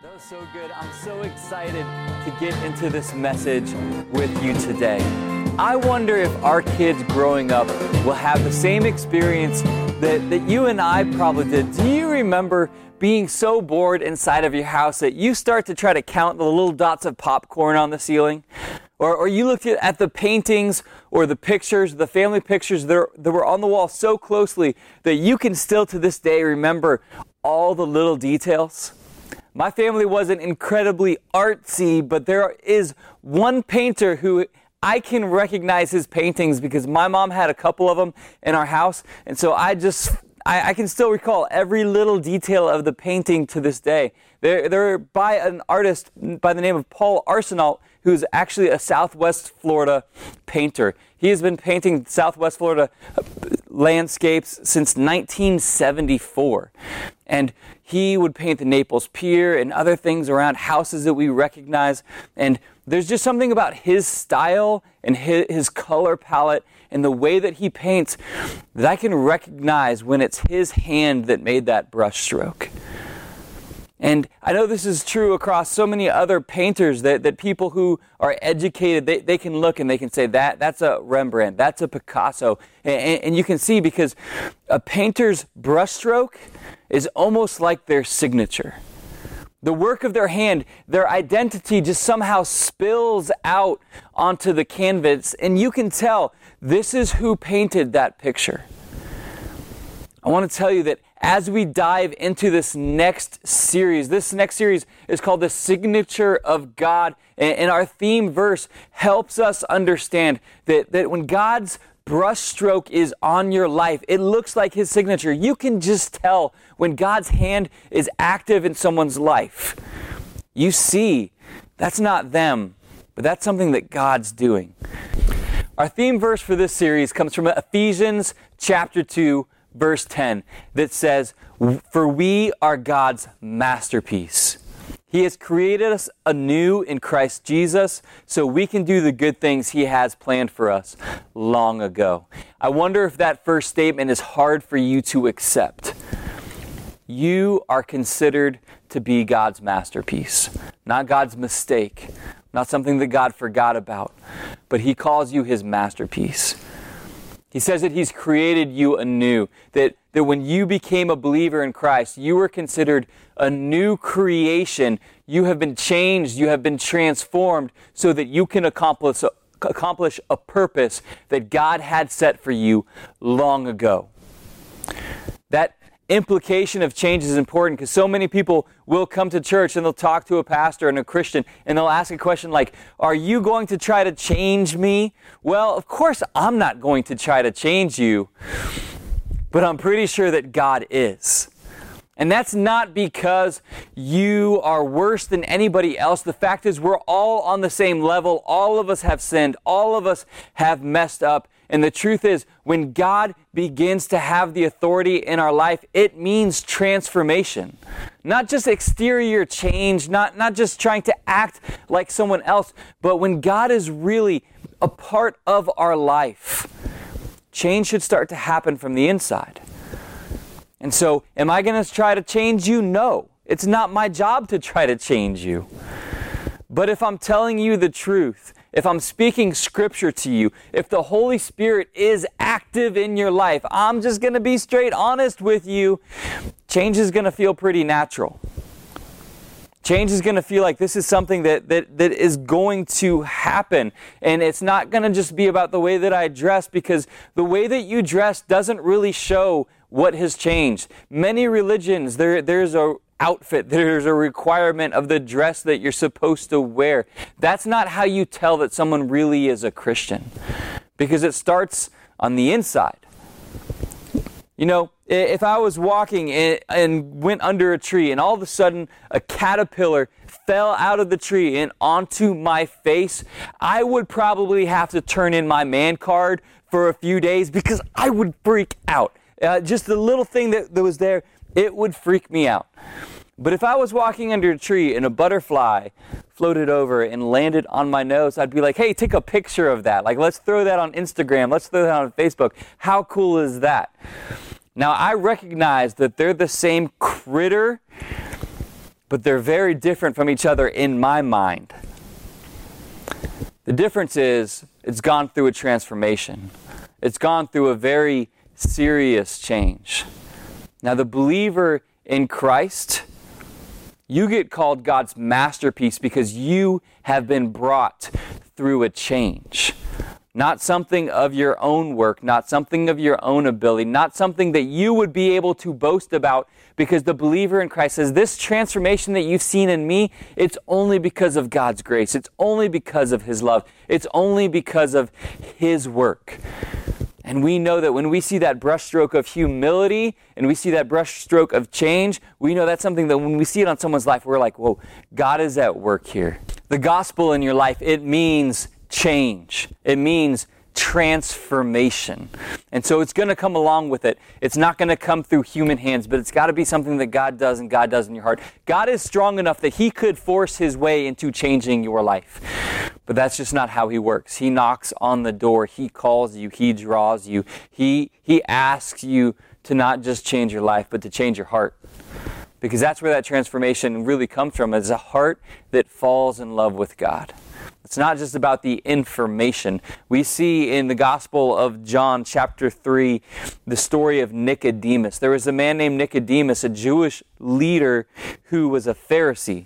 That was so good. I'm so excited to get into this message with you today. I wonder if our kids growing up will have the same experience that, that you and I probably did. Do you remember being so bored inside of your house that you start to try to count the little dots of popcorn on the ceiling? Or, or you looked at the paintings or the pictures, the family pictures that, that were on the wall so closely that you can still to this day remember all the little details? My family wasn't incredibly artsy, but there is one painter who I can recognize his paintings because my mom had a couple of them in our house. And so I just, I, I can still recall every little detail of the painting to this day. They're, they're by an artist by the name of Paul Arsenault, who's actually a Southwest Florida painter. He has been painting Southwest Florida landscapes since 1974. And he would paint the Naples Pier and other things around houses that we recognize. And there's just something about his style and his, his color palette and the way that he paints that I can recognize when it's his hand that made that brush stroke. And I know this is true across so many other painters that, that people who are educated, they, they can look and they can say that that's a Rembrandt, that's a Picasso. And, and you can see because a painter's brushstroke is almost like their signature. The work of their hand, their identity just somehow spills out onto the canvas, and you can tell this is who painted that picture. I want to tell you that as we dive into this next series, this next series is called The Signature of God. And our theme verse helps us understand that, that when God's brushstroke is on your life, it looks like His signature. You can just tell when God's hand is active in someone's life. You see, that's not them, but that's something that God's doing. Our theme verse for this series comes from Ephesians chapter 2 verse 10 that says, For we are God's masterpiece. He has created us anew in Christ Jesus so we can do the good things He has planned for us long ago. I wonder if that first statement is hard for you to accept. You are considered to be God's masterpiece, not God's mistake, not something that God forgot about, but He calls you His masterpiece. He says that He's created you anew, that, that when you became a believer in Christ, you were considered a new creation. You have been changed, you have been transformed so that you can accomplish, accomplish a purpose that God had set for you long ago. That implication of change is important because so many people will come to church and they'll talk to a pastor and a Christian and they'll ask a question like, Are you going to try to change me? Well, of course, I'm not going to try to change you, but I'm pretty sure that God is. And that's not because you are worse than anybody else. The fact is, we're all on the same level. All of us have sinned. All of us have messed up. And the truth is, when God begins to have the authority in our life, it means transformation. Not just exterior change, not, not just trying to act like someone else, but when God is really a part of our life, change should start to happen from the inside. And so, am I going to try to change you? No. It's not my job to try to change you. But if I'm telling you the truth, if I'm speaking scripture to you, if the Holy Spirit is active in your life, I'm just going to be straight honest with you. Change is going to feel pretty natural. Change is going to feel like this is something that, that, that is going to happen. And it's not going to just be about the way that I dress because the way that you dress doesn't really show what has changed. Many religions, there, there's a outfit. There's a requirement of the dress that you're supposed to wear. That's not how you tell that someone really is a Christian because it starts on the inside. You know, if I was walking and went under a tree and all of a sudden a caterpillar fell out of the tree and onto my face, I would probably have to turn in my man card for a few days because I would freak out. Uh, just the little thing that, that was there it would freak me out. But if I was walking under a tree and a butterfly floated over and landed on my nose, I'd be like, hey, take a picture of that. Like, let's throw that on Instagram. Let's throw that on Facebook. How cool is that? Now, I recognize that they're the same critter, but they're very different from each other in my mind. The difference is it's gone through a transformation, it's gone through a very serious change. Now, the believer in Christ, you get called God's masterpiece because you have been brought through a change. Not something of your own work, not something of your own ability, not something that you would be able to boast about because the believer in Christ says, This transformation that you've seen in me, it's only because of God's grace. It's only because of His love. It's only because of His work. And we know that when we see that brushstroke of humility and we see that brushstroke of change, we know that's something that when we see it on someone's life, we're like, whoa, God is at work here. The gospel in your life, it means change. It means transformation. And so it's going to come along with it. It's not going to come through human hands, but it's got to be something that God does and God does in your heart. God is strong enough that He could force His way into changing your life. But that's just not how He works. He knocks on the door, He calls you, He draws you, He, he asks you to not just change your life, but to change your heart. Because that's where that transformation really comes from, is a heart that falls in love with God. It's not just about the information. We see in the Gospel of John, chapter 3, the story of Nicodemus. There was a man named Nicodemus, a Jewish leader who was a Pharisee.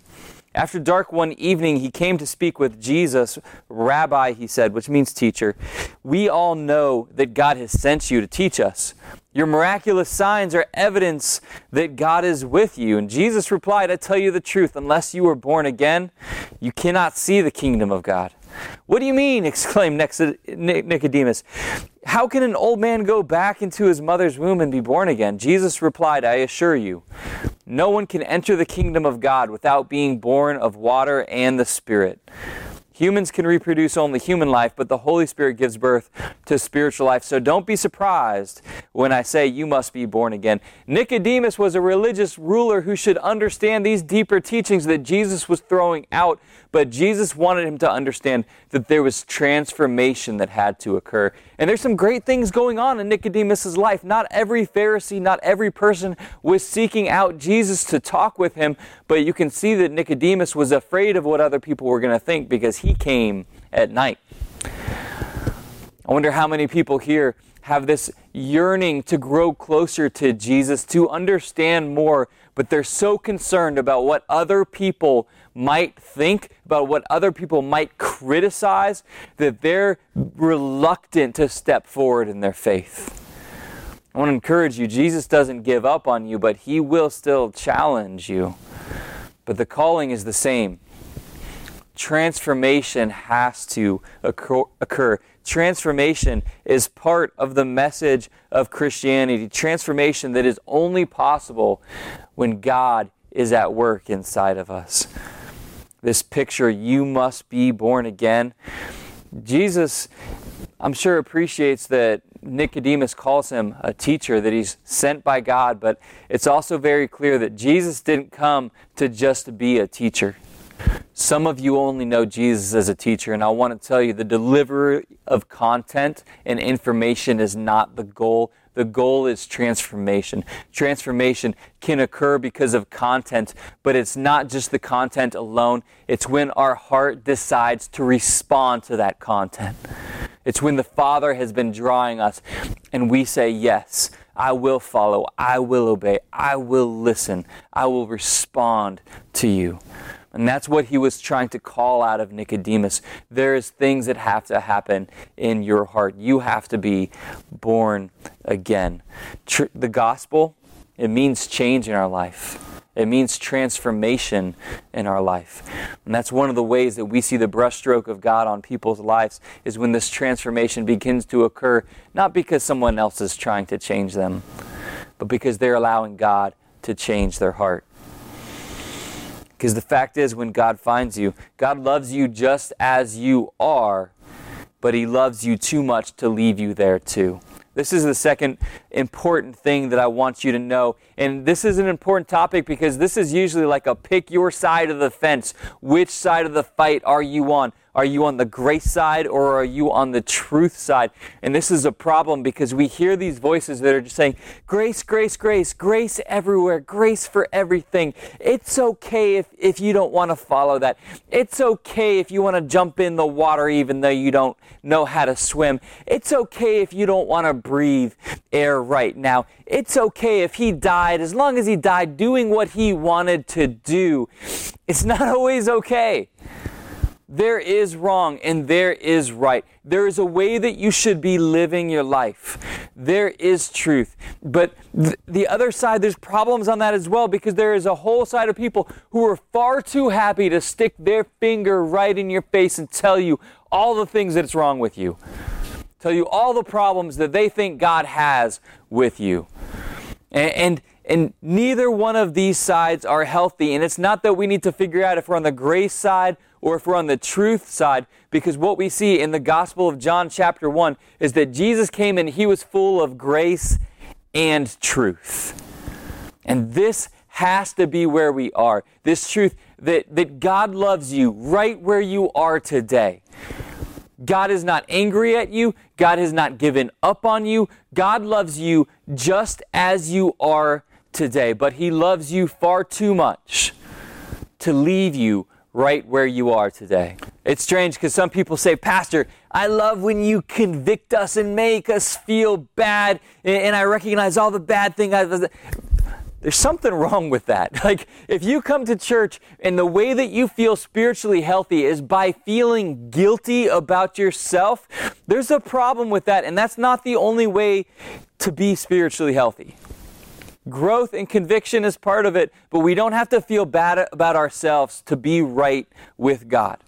After dark one evening, he came to speak with Jesus. Rabbi, he said, which means teacher, we all know that God has sent you to teach us. Your miraculous signs are evidence that God is with you. And Jesus replied, I tell you the truth, unless you are born again, you cannot see the kingdom of God. What do you mean? exclaimed Nicodemus. How can an old man go back into his mother's womb and be born again? Jesus replied, I assure you, no one can enter the kingdom of God without being born of water and the Spirit. Humans can reproduce only human life, but the Holy Spirit gives birth to spiritual life. So don't be surprised when I say you must be born again. Nicodemus was a religious ruler who should understand these deeper teachings that Jesus was throwing out, but Jesus wanted him to understand that there was transformation that had to occur. And there's some great things going on in Nicodemus's life. Not every Pharisee, not every person was seeking out Jesus to talk with him, but you can see that Nicodemus was afraid of what other people were going to think because he came at night. I wonder how many people here have this yearning to grow closer to Jesus, to understand more, but they're so concerned about what other people might think, about what other people might criticize, that they're reluctant to step forward in their faith. I want to encourage you Jesus doesn't give up on you, but He will still challenge you. But the calling is the same transformation has to occur. Transformation is part of the message of Christianity. Transformation that is only possible when God is at work inside of us. This picture, you must be born again. Jesus, I'm sure, appreciates that Nicodemus calls him a teacher, that he's sent by God, but it's also very clear that Jesus didn't come to just be a teacher. Some of you only know Jesus as a teacher, and I want to tell you the delivery of content and information is not the goal. The goal is transformation. Transformation can occur because of content, but it's not just the content alone. It's when our heart decides to respond to that content. It's when the Father has been drawing us and we say, Yes, I will follow, I will obey, I will listen, I will respond to you. And that's what he was trying to call out of Nicodemus. There's things that have to happen in your heart. You have to be born again. Tr- the gospel, it means change in our life. It means transformation in our life. And that's one of the ways that we see the brushstroke of God on people's lives is when this transformation begins to occur, not because someone else is trying to change them, but because they're allowing God to change their heart. Because the fact is, when God finds you, God loves you just as you are, but He loves you too much to leave you there too. This is the second important thing that I want you to know. And this is an important topic because this is usually like a pick your side of the fence. Which side of the fight are you on? Are you on the grace side or are you on the truth side? And this is a problem because we hear these voices that are just saying, grace, grace, grace, grace everywhere, grace for everything. It's okay if, if you don't want to follow that. It's okay if you want to jump in the water even though you don't know how to swim. It's okay if you don't want to breathe air right now. It's okay if he died as long as he died doing what he wanted to do. It's not always okay. There is wrong and there is right. There is a way that you should be living your life. There is truth. But th- the other side, there's problems on that as well because there is a whole side of people who are far too happy to stick their finger right in your face and tell you all the things that's wrong with you. Tell you all the problems that they think God has with you. And, and and neither one of these sides are healthy. And it's not that we need to figure out if we're on the grace side or if we're on the truth side, because what we see in the Gospel of John, chapter 1, is that Jesus came and he was full of grace and truth. And this has to be where we are. This truth that, that God loves you right where you are today. God is not angry at you. God has not given up on you. God loves you just as you are today, but He loves you far too much to leave you right where you are today. It's strange because some people say, Pastor, I love when you convict us and make us feel bad, and I recognize all the bad things. There's something wrong with that. Like, if you come to church and the way that you feel spiritually healthy is by feeling guilty about yourself, there's a problem with that, and that's not the only way to be spiritually healthy. Growth and conviction is part of it, but we don't have to feel bad about ourselves to be right with God.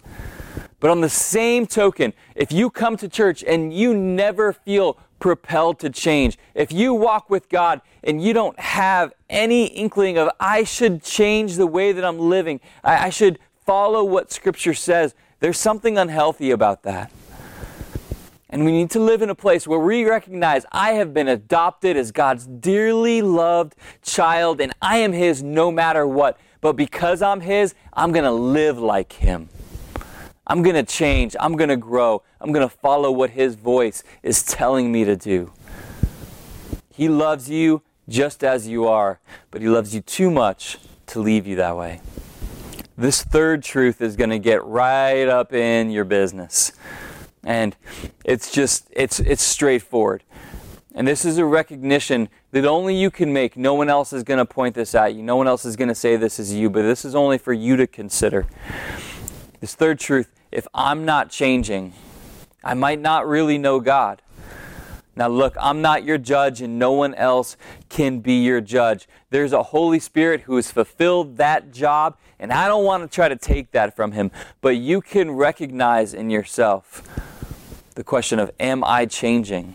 But on the same token, if you come to church and you never feel propelled to change, if you walk with God and you don't have any inkling of, I should change the way that I'm living, I, I should follow what Scripture says, there's something unhealthy about that. And we need to live in a place where we recognize I have been adopted as God's dearly loved child and I am His no matter what. But because I'm His, I'm going to live like Him. I'm going to change. I'm going to grow. I'm going to follow what His voice is telling me to do. He loves you just as you are, but He loves you too much to leave you that way. This third truth is going to get right up in your business. And it's just, it's, it's straightforward. And this is a recognition that only you can make. No one else is going to point this at you. No one else is going to say this is you, but this is only for you to consider. This third truth if I'm not changing, I might not really know God. Now, look, I'm not your judge, and no one else can be your judge. There's a Holy Spirit who has fulfilled that job, and I don't want to try to take that from him. But you can recognize in yourself the question of, Am I changing?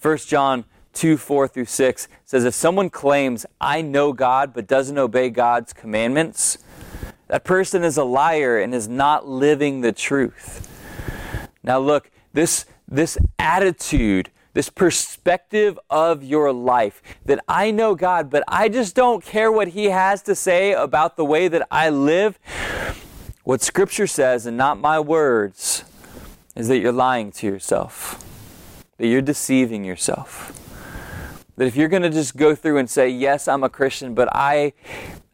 1 John 2 4 through 6 says, If someone claims, I know God, but doesn't obey God's commandments, that person is a liar and is not living the truth. Now, look, this, this attitude, this perspective of your life that I know God, but I just don't care what He has to say about the way that I live. What Scripture says, and not my words, is that you're lying to yourself, that you're deceiving yourself. That if you're going to just go through and say, Yes, I'm a Christian, but I,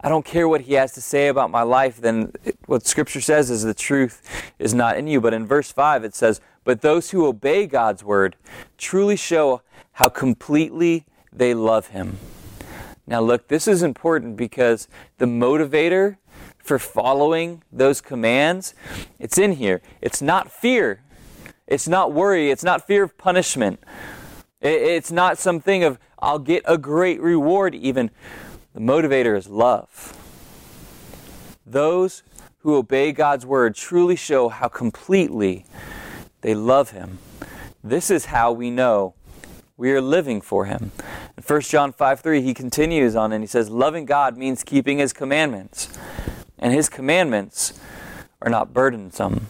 I don't care what he has to say about my life, then it, what Scripture says is the truth is not in you. But in verse 5, it says, But those who obey God's word truly show how completely they love him. Now, look, this is important because the motivator for following those commands, it's in here. It's not fear. It's not worry. It's not fear of punishment. It's not something of, I'll get a great reward, even. The motivator is love. Those who obey God's word truly show how completely they love Him. This is how we know we are living for Him. In 1 John 5 3, he continues on and he says, Loving God means keeping His commandments. And His commandments are not burdensome.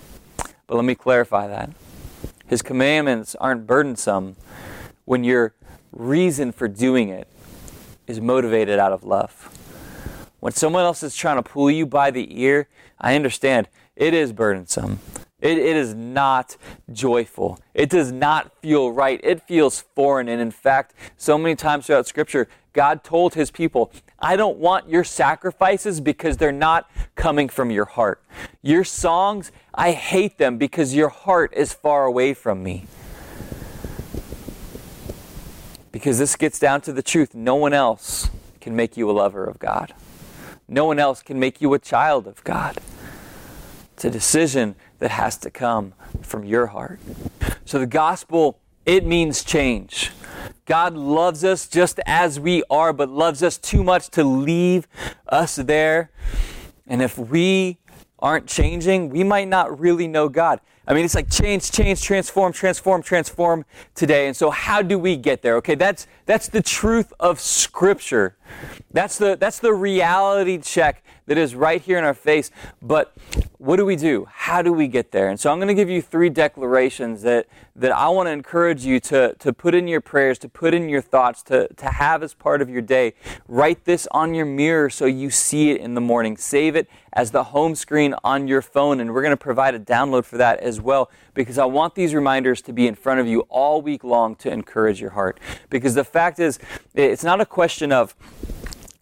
But let me clarify that. His commandments aren't burdensome when your reason for doing it is motivated out of love. when someone else is trying to pull you by the ear, I understand it is burdensome. It, it is not joyful. It does not feel right. It feels foreign. And in fact, so many times throughout Scripture, God told his people, I don't want your sacrifices because they're not coming from your heart. Your songs, I hate them because your heart is far away from me. Because this gets down to the truth no one else can make you a lover of God, no one else can make you a child of God. It's a decision that has to come from your heart. So the gospel, it means change. God loves us just as we are, but loves us too much to leave us there. And if we aren't changing, we might not really know God. I mean, it's like change, change, transform, transform, transform today. And so how do we get there? Okay, that's that's the truth of scripture. That's the that's the reality check that is right here in our face. But what do we do? How do we get there? And so I'm going to give you three declarations that, that I want to encourage you to, to put in your prayers, to put in your thoughts, to, to have as part of your day. Write this on your mirror so you see it in the morning. Save it as the home screen on your phone, and we're going to provide a download for that as well because I want these reminders to be in front of you all week long to encourage your heart. Because the fact is, it's not a question of,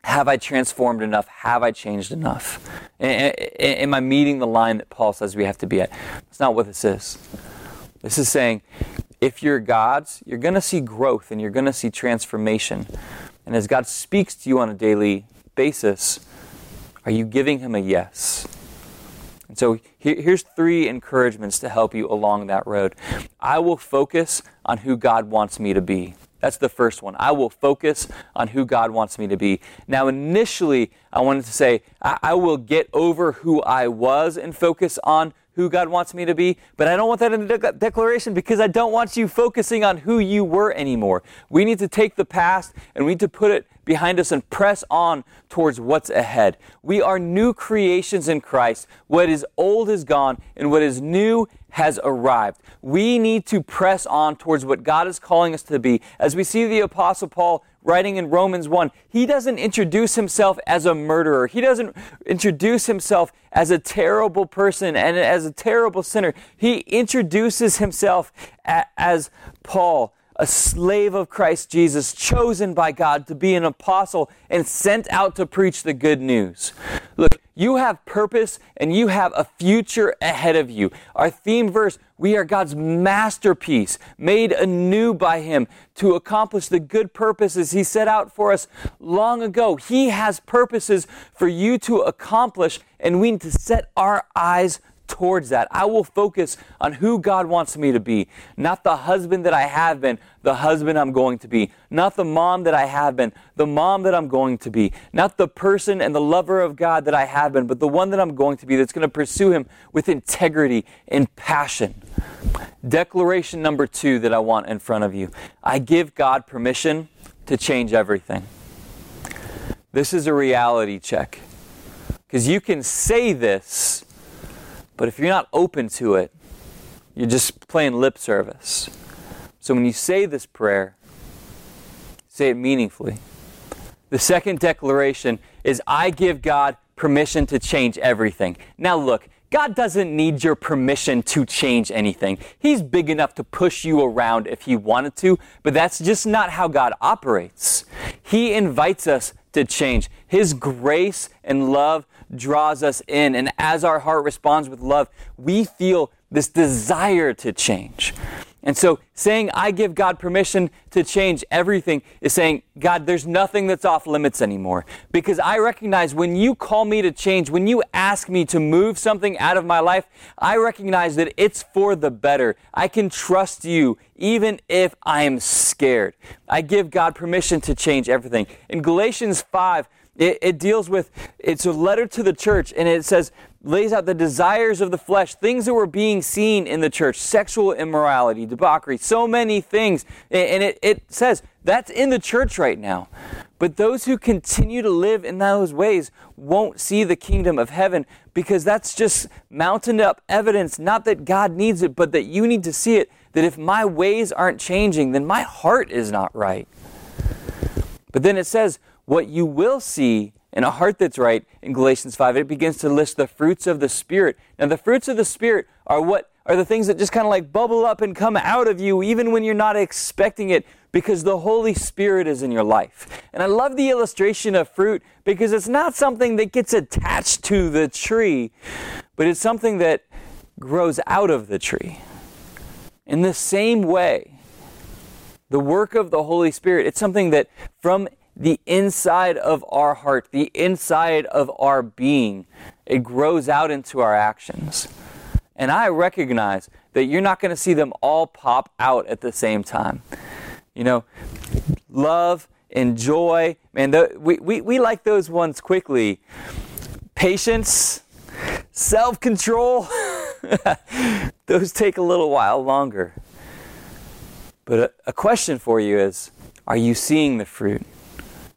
have I transformed enough? Have I changed enough? Am I meeting the line that Paul says we have to be at? That's not what this is. This is saying if you're God's, you're going to see growth and you're going to see transformation. And as God speaks to you on a daily basis, are you giving Him a yes? And so here's three encouragements to help you along that road. I will focus on who God wants me to be. That's the first one. I will focus on who God wants me to be. Now, initially, I wanted to say, I, I will get over who I was and focus on who God wants me to be, but I don't want that in the de- declaration because I don't want you focusing on who you were anymore. We need to take the past and we need to put it behind us and press on towards what's ahead. We are new creations in Christ. What is old is gone and what is new has arrived. We need to press on towards what God is calling us to be. As we see the Apostle Paul writing in Romans 1, he doesn't introduce himself as a murderer. He doesn't introduce himself as a terrible person and as a terrible sinner. He introduces himself as Paul a slave of Christ Jesus, chosen by God to be an apostle and sent out to preach the good news. Look, you have purpose and you have a future ahead of you. Our theme verse, we are God's masterpiece, made anew by Him to accomplish the good purposes He set out for us long ago. He has purposes for you to accomplish, and we need to set our eyes towards that. I will focus on who God wants me to be, not the husband that I have been, the husband I'm going to be, not the mom that I have been, the mom that I'm going to be, not the person and the lover of God that I have been, but the one that I'm going to be that's going to pursue Him with integrity and passion. Declaration number two that I want in front of you I give God permission to change everything. This is a reality check. Because you can say this but if you're not open to it, you're just playing lip service. So when you say this prayer, say it meaningfully. The second declaration is I give God permission to change everything. Now, look, God doesn't need your permission to change anything. He's big enough to push you around if He wanted to, but that's just not how God operates. He invites us to change. His grace and love draws us in. And as our heart responds with love, we feel this desire to change. And so saying, I give God permission to change everything is saying, God, there's nothing that's off limits anymore. Because I recognize when you call me to change, when you ask me to move something out of my life, I recognize that it's for the better. I can trust you even if I am scared. I give God permission to change everything. In Galatians 5, it, it, deals with, it's a letter to the church, and it says, lays out the desires of the flesh, things that were being seen in the church, sexual immorality, debauchery, so many things. And it, it says, that's in the church right now. But those who continue to live in those ways won't see the kingdom of heaven because that's just mounted up evidence, not that God needs it, but that you need to see it. That if my ways aren't changing, then my heart is not right. But then it says, what you will see in a heart that's right in Galatians 5, it begins to list the fruits of the Spirit. Now, the fruits of the Spirit are what are the things that just kind of like bubble up and come out of you even when you're not expecting it because the Holy Spirit is in your life. And I love the illustration of fruit because it's not something that gets attached to the tree, but it's something that grows out of the tree. In the same way, the work of the Holy Spirit, it's something that from the inside of our heart, the inside of our being, it grows out into our actions. And I recognize that you're not going to see them all pop out at the same time. You know, love and joy, man, the, we, we, we like those ones quickly. Patience, self control, those take a little while longer. But a, a question for you is are you seeing the fruit?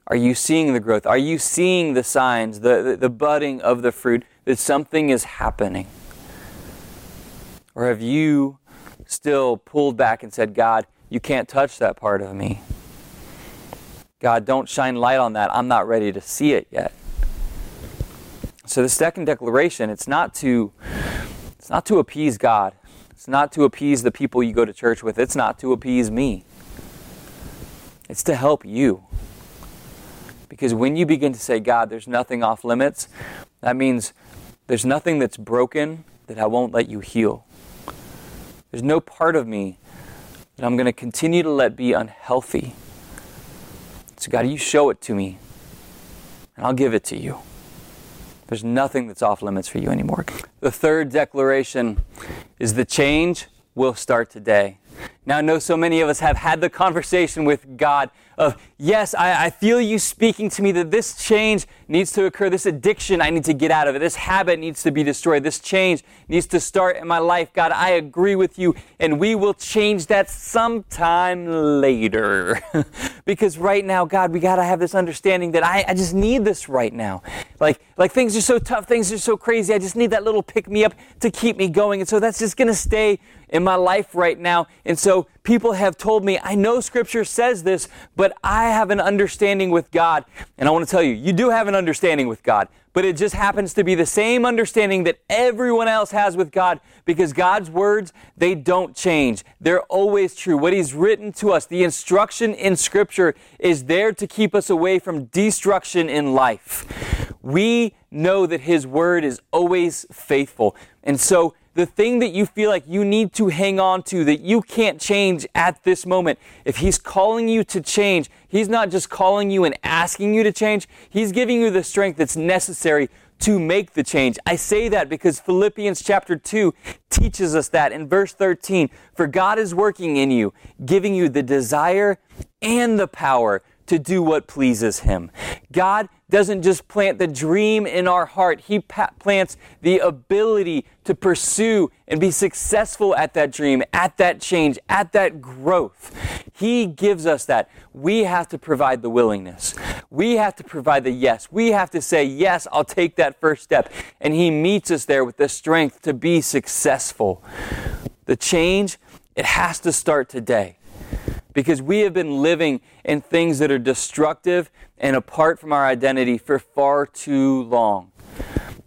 Are you seeing the growth? Are you seeing the signs, the, the, the budding of the fruit, that something is happening? Or have you still pulled back and said, God, you can't touch that part of me? God, don't shine light on that. I'm not ready to see it yet. So the second declaration, it's not to it's not to appease God. It's not to appease the people you go to church with. It's not to appease me. It's to help you. Because when you begin to say, God, there's nothing off limits, that means there's nothing that's broken that I won't let you heal. There's no part of me that I'm going to continue to let be unhealthy. So, God, you show it to me, and I'll give it to you. There's nothing that's off limits for you anymore. The third declaration is the change will start today. Now, I know so many of us have had the conversation with God of, yes, I, I, feel you speaking to me that this change needs to occur. This addiction, I need to get out of it. This habit needs to be destroyed. This change needs to start in my life. God, I agree with you, and we will change that sometime later. because right now, God, we got to have this understanding that I, I just need this right now. Like, like things are so tough, things are so crazy. I just need that little pick me up to keep me going. And so that's just going to stay in my life right now. And people have told me, I know scripture says this, but I have an understanding with God. And I want to tell you, you do have an understanding with God, but it just happens to be the same understanding that everyone else has with God because God's words, they don't change. They're always true. What He's written to us, the instruction in scripture is there to keep us away from destruction in life. We know that His word is always faithful. And so, the thing that you feel like you need to hang on to that you can't change at this moment, if He's calling you to change, He's not just calling you and asking you to change, He's giving you the strength that's necessary to make the change. I say that because Philippians chapter 2 teaches us that in verse 13. For God is working in you, giving you the desire and the power to do what pleases Him. God doesn't just plant the dream in our heart, He pa- plants the ability to pursue and be successful at that dream, at that change, at that growth. He gives us that. We have to provide the willingness. We have to provide the yes. We have to say, Yes, I'll take that first step. And He meets us there with the strength to be successful. The change, it has to start today because we have been living in things that are destructive and apart from our identity for far too long.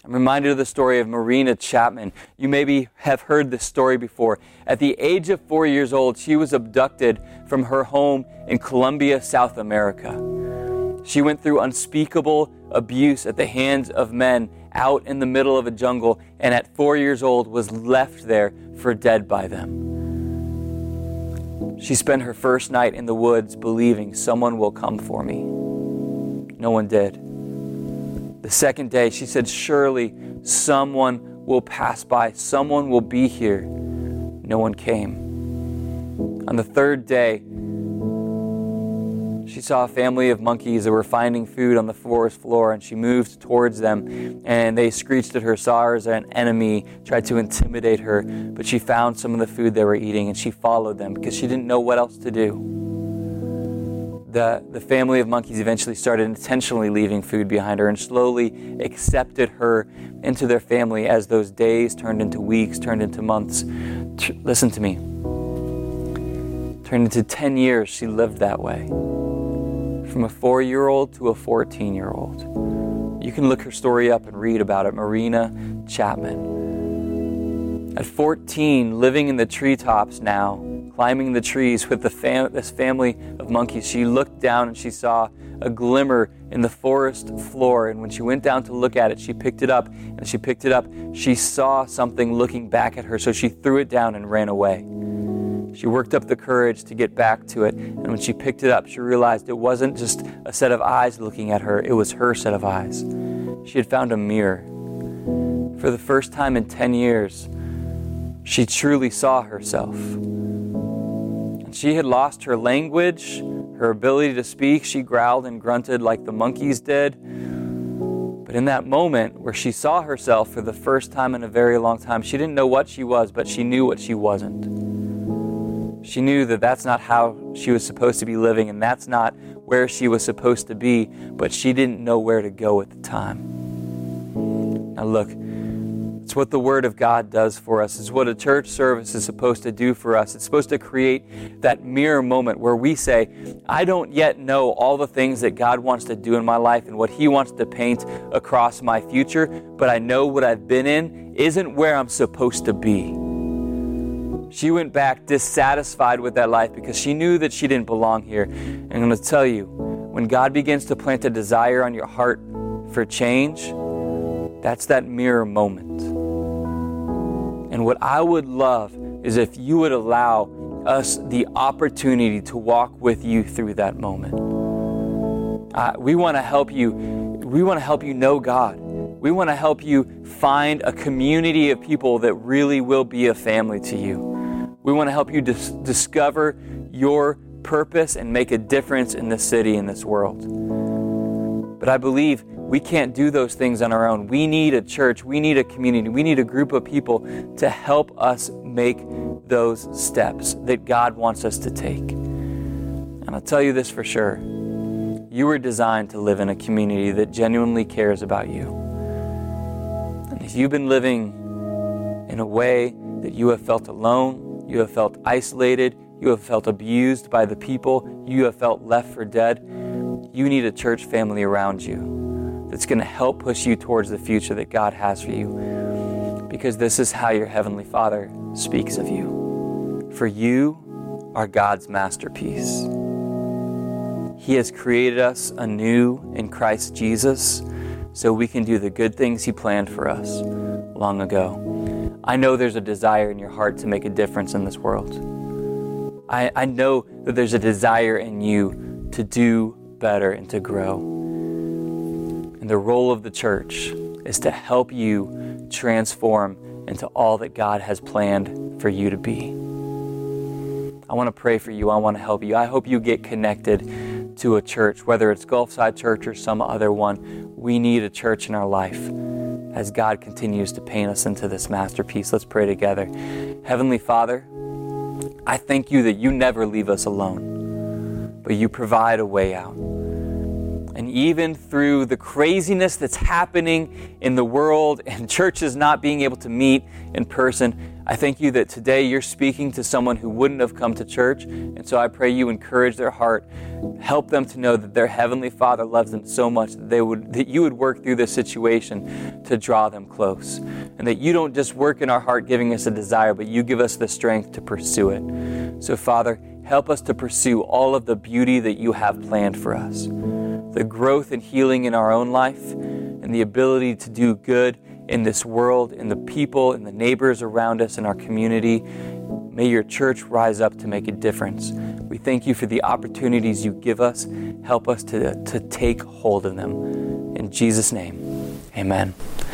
I'm reminded of the story of Marina Chapman. You maybe have heard this story before. At the age of four years old, she was abducted from her home in Colombia, South America. She went through unspeakable abuse at the hands of men out in the middle of a jungle, and at four years old was left there for dead by them. She spent her first night in the woods believing someone will come for me. No one did. The second day, she said, Surely someone will pass by, someone will be here. No one came. On the third day, she saw a family of monkeys that were finding food on the forest floor, and she moved towards them. And they screeched at her, saw her as an enemy, tried to intimidate her. But she found some of the food they were eating, and she followed them because she didn't know what else to do. The, the family of monkeys eventually started intentionally leaving food behind her and slowly accepted her into their family as those days turned into weeks, turned into months. T- listen to me. Turned into 10 years, she lived that way from a four year old to a 14 year old, You can look her story up and read about it. Marina Chapman. At 14, living in the treetops now, climbing the trees with the fam- this family of monkeys, she looked down and she saw a glimmer in the forest floor. And when she went down to look at it, she picked it up. And she picked it up, she saw something looking back at her. So she threw it down and ran away. She worked up the courage to get back to it. And when she picked it up, she realized it wasn't just a set of eyes looking at her, it was her set of eyes. She had found a mirror. For the first time in 10 years, she truly saw herself. She had lost her language, her ability to speak. She growled and grunted like the monkeys did. But in that moment where she saw herself for the first time in a very long time, she didn't know what she was, but she knew what she wasn't. She knew that that's not how she was supposed to be living, and that's not where she was supposed to be, but she didn't know where to go at the time. Now, look, it's what the Word of God does for us. It's what a church service is supposed to do for us. It's supposed to create that mirror moment where we say, I don't yet know all the things that God wants to do in my life and what He wants to paint across my future, but I know what I've been in isn't where I'm supposed to be. She went back dissatisfied with that life because she knew that she didn't belong here. And I'm going to tell you, when God begins to plant a desire on your heart for change, that's that mirror moment. And what I would love is if you would allow us the opportunity to walk with you through that moment. Uh, we want to help you. We want to help you know God. We want to help you find a community of people that really will be a family to you. We want to help you dis- discover your purpose and make a difference in this city, in this world. But I believe we can't do those things on our own. We need a church, we need a community, we need a group of people to help us make those steps that God wants us to take. And I'll tell you this for sure you were designed to live in a community that genuinely cares about you. And if you've been living in a way that you have felt alone, you have felt isolated, you have felt abused by the people, you have felt left for dead, you need a church family around you that's going to help push you towards the future that God has for you. Because this is how your Heavenly Father speaks of you. For you are God's masterpiece. He has created us anew in Christ Jesus so we can do the good things He planned for us long ago. I know there's a desire in your heart to make a difference in this world. I, I know that there's a desire in you to do better and to grow. And the role of the church is to help you transform into all that God has planned for you to be. I want to pray for you. I want to help you. I hope you get connected to a church, whether it's Gulfside Church or some other one. We need a church in our life as God continues to paint us into this masterpiece. Let's pray together. Heavenly Father, I thank you that you never leave us alone, but you provide a way out. And even through the craziness that's happening in the world and churches not being able to meet in person, I thank you that today you're speaking to someone who wouldn't have come to church. And so I pray you encourage their heart, help them to know that their heavenly Father loves them so much that they would that you would work through this situation to draw them close. And that you don't just work in our heart giving us a desire, but you give us the strength to pursue it. So Father, help us to pursue all of the beauty that you have planned for us the growth and healing in our own life, and the ability to do good in this world, in the people, in the neighbors around us, in our community. May your church rise up to make a difference. We thank you for the opportunities you give us. Help us to, to take hold of them. In Jesus' name, amen.